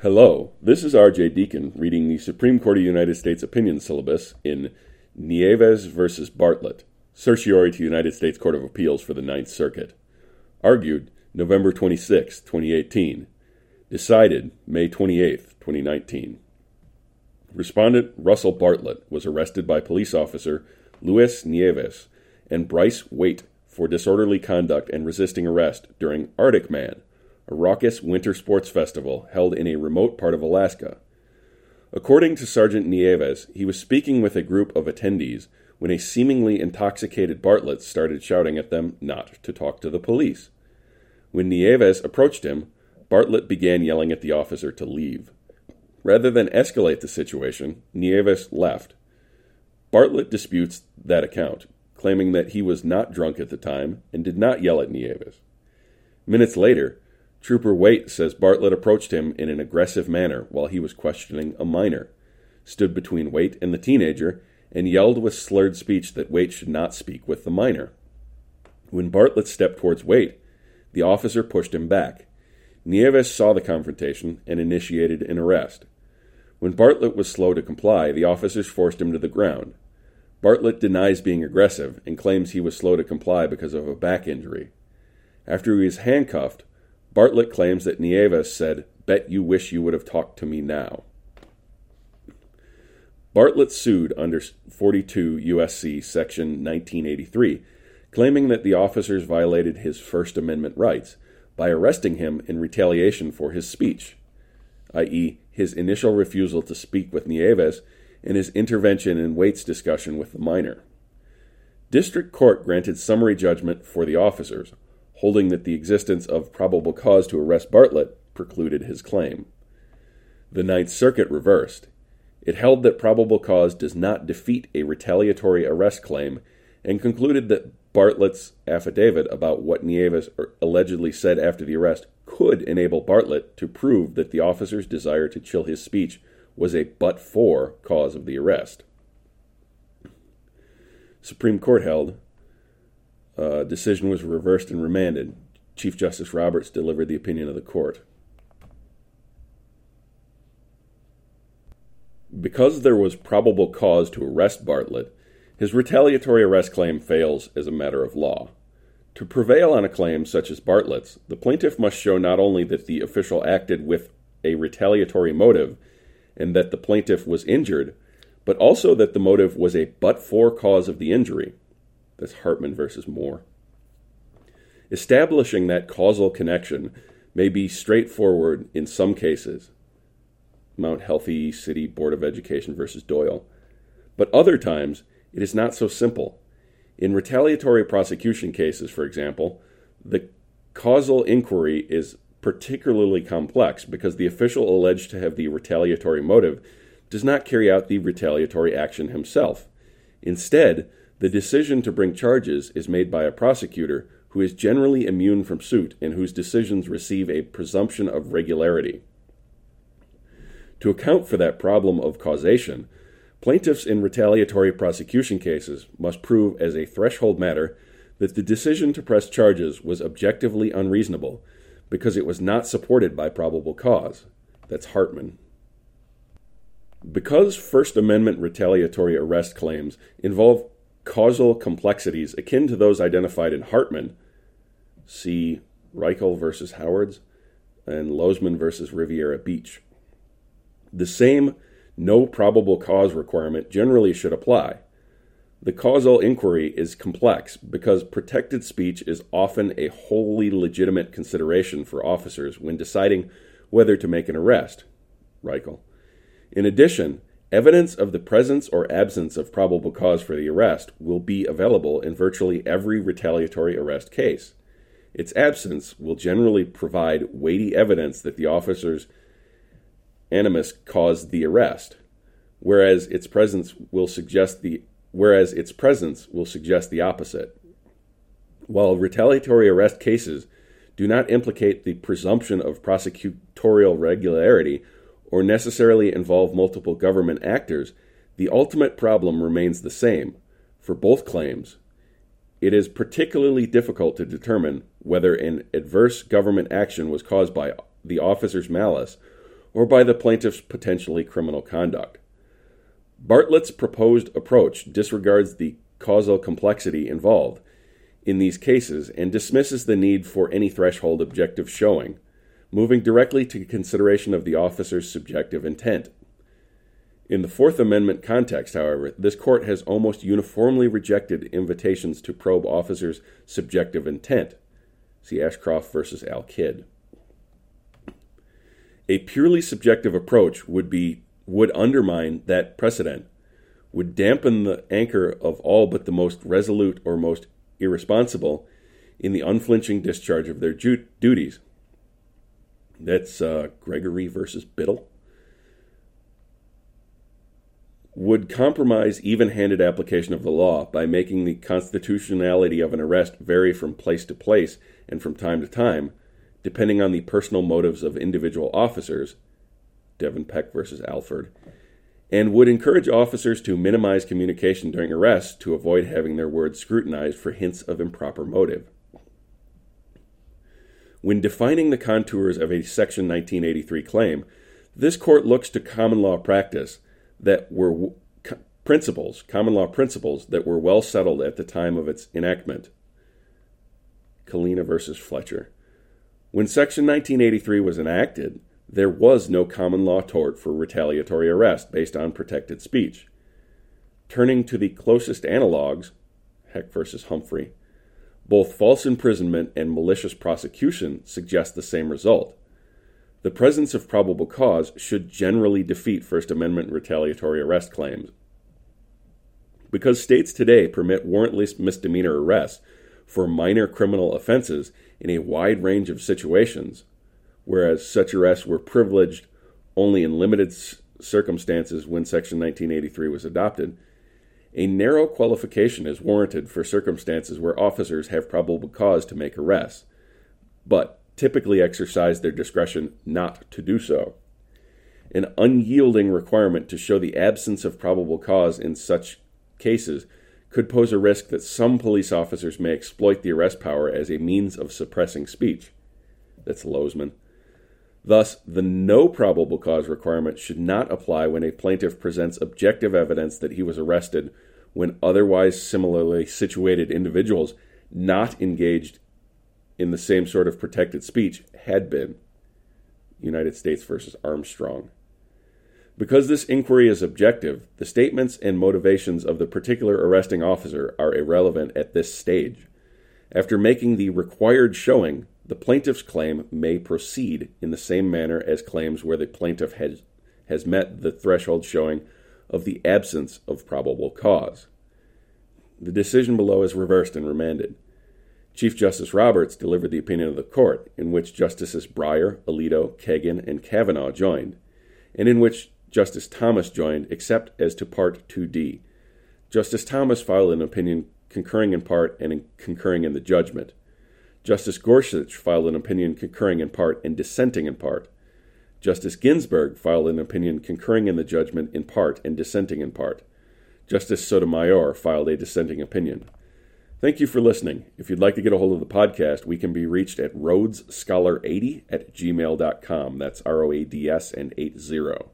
Hello, this is R.J. Deacon reading the Supreme Court of the United States opinion syllabus in Nieves v. Bartlett, certiorari to United States Court of Appeals for the Ninth Circuit. Argued November 26, 2018. Decided May 28, 2019. Respondent Russell Bartlett was arrested by police officer Luis Nieves and Bryce Weight for disorderly conduct and resisting arrest during Arctic Man a raucous winter sports festival held in a remote part of Alaska. According to Sergeant Nieves, he was speaking with a group of attendees when a seemingly intoxicated Bartlett started shouting at them not to talk to the police. When Nieves approached him, Bartlett began yelling at the officer to leave. Rather than escalate the situation, Nieves left. Bartlett disputes that account, claiming that he was not drunk at the time and did not yell at Nieves. Minutes later, Trooper Weight says Bartlett approached him in an aggressive manner while he was questioning a minor, stood between Weight and the teenager, and yelled with slurred speech that Weight should not speak with the minor. When Bartlett stepped towards Weight, the officer pushed him back. Nieves saw the confrontation and initiated an arrest. When Bartlett was slow to comply, the officers forced him to the ground. Bartlett denies being aggressive and claims he was slow to comply because of a back injury. After he was handcuffed, Bartlett claims that Nieves said, Bet you wish you would have talked to me now. Bartlett sued under 42 U.S.C. Section 1983, claiming that the officers violated his First Amendment rights by arresting him in retaliation for his speech, i.e., his initial refusal to speak with Nieves and his intervention in Weight's discussion with the minor. District Court granted summary judgment for the officers, holding that the existence of probable cause to arrest Bartlett precluded his claim. The Ninth Circuit reversed. It held that probable cause does not defeat a retaliatory arrest claim and concluded that Bartlett's affidavit about what Nieves allegedly said after the arrest could enable Bartlett to prove that the officer's desire to chill his speech was a but for cause of the arrest. Supreme Court held uh, decision was reversed and remanded. Chief Justice Roberts delivered the opinion of the court. Because there was probable cause to arrest Bartlett, his retaliatory arrest claim fails as a matter of law. To prevail on a claim such as Bartlett's, the plaintiff must show not only that the official acted with a retaliatory motive and that the plaintiff was injured, but also that the motive was a but for cause of the injury. That's Hartman versus Moore. Establishing that causal connection may be straightforward in some cases. Mount Healthy City Board of Education versus Doyle. But other times, it is not so simple. In retaliatory prosecution cases, for example, the causal inquiry is particularly complex because the official alleged to have the retaliatory motive does not carry out the retaliatory action himself. Instead, the decision to bring charges is made by a prosecutor who is generally immune from suit and whose decisions receive a presumption of regularity. To account for that problem of causation, plaintiffs in retaliatory prosecution cases must prove as a threshold matter that the decision to press charges was objectively unreasonable because it was not supported by probable cause. That's Hartman. Because First Amendment retaliatory arrest claims involve causal complexities akin to those identified in Hartman, see Reichle versus Howards and Lozman versus Riviera Beach. The same no probable cause requirement generally should apply. The causal inquiry is complex because protected speech is often a wholly legitimate consideration for officers when deciding whether to make an arrest. Reichle. In addition, Evidence of the presence or absence of probable cause for the arrest will be available in virtually every retaliatory arrest case. Its absence will generally provide weighty evidence that the officer's animus caused the arrest, whereas its presence will suggest the whereas its presence will suggest the opposite. While retaliatory arrest cases do not implicate the presumption of prosecutorial regularity or necessarily involve multiple government actors, the ultimate problem remains the same for both claims. It is particularly difficult to determine whether an adverse government action was caused by the officer's malice or by the plaintiff's potentially criminal conduct. Bartlett's proposed approach disregards the causal complexity involved in these cases and dismisses the need for any threshold objective showing, moving directly to consideration of the officer's subjective intent. In the Fourth Amendment context, however, this court has almost uniformly rejected invitations to probe officers' subjective intent. See Ashcroft versus Al Kidd. A purely subjective approach would be would undermine that precedent, would dampen the anchor of all but the most resolute or most irresponsible in the unflinching discharge of their duties. That's uh, Gregory versus Biddle would compromise even handed application of the law by making the constitutionality of an arrest vary from place to place and from time to time, depending on the personal motives of individual officers, Devenpeck versus Alford, and would encourage officers to minimize communication during arrests to avoid having their words scrutinized for hints of improper motive. When defining the contours of a Section 1983 claim, this court looks to common law practice that were principles, common law principles that were well settled at the time of its enactment. Kalina versus Fletcher. When Section 1983 was enacted, there was no common law tort for retaliatory arrest based on protected speech. Turning to the closest analogs, Heck versus Humphrey, both false imprisonment and malicious prosecution suggest the same result. The presence of probable cause should generally defeat First Amendment retaliatory arrest claims. Because states today permit warrantless misdemeanor arrests for minor criminal offenses in a wide range of situations, whereas such arrests were privileged only in limited circumstances when Section 1983 was adopted, a narrow qualification is warranted for circumstances where officers have probable cause to make arrests. But typically exercise their discretion not to do so. An unyielding requirement to show the absence of probable cause in such cases could pose a risk that some police officers may exploit the arrest power as a means of suppressing speech. That's Lozman. Thus, the no probable cause requirement should not apply when a plaintiff presents objective evidence that he was arrested when otherwise similarly situated individuals not engaged in the same sort of protected speech had been United States versus Armstrong. Because this inquiry is objective, the statements and motivations of the particular arresting officer are irrelevant at this stage. After making the required showing, the plaintiff's claim may proceed in the same manner as claims where the plaintiff has, has met the threshold showing of the absence of probable cause. The decision below is reversed and remanded. Chief Justice Roberts delivered the opinion of the court, in which Justices Breyer, Alito, Kagan, and Kavanaugh joined, and in which Justice Thomas joined, except as to Part 2D. Justice Thomas filed an opinion concurring in part and in concurring in the judgment. Justice Gorsuch filed an opinion concurring in part and dissenting in part. Justice Ginsburg filed an opinion concurring in the judgment in part and dissenting in part. Justice Sotomayor filed a dissenting opinion. Thank you for listening. If you'd like to get a hold of the podcast, we can be reached at rhodesscholar80 at gmail.com. That's R O A D S and 80.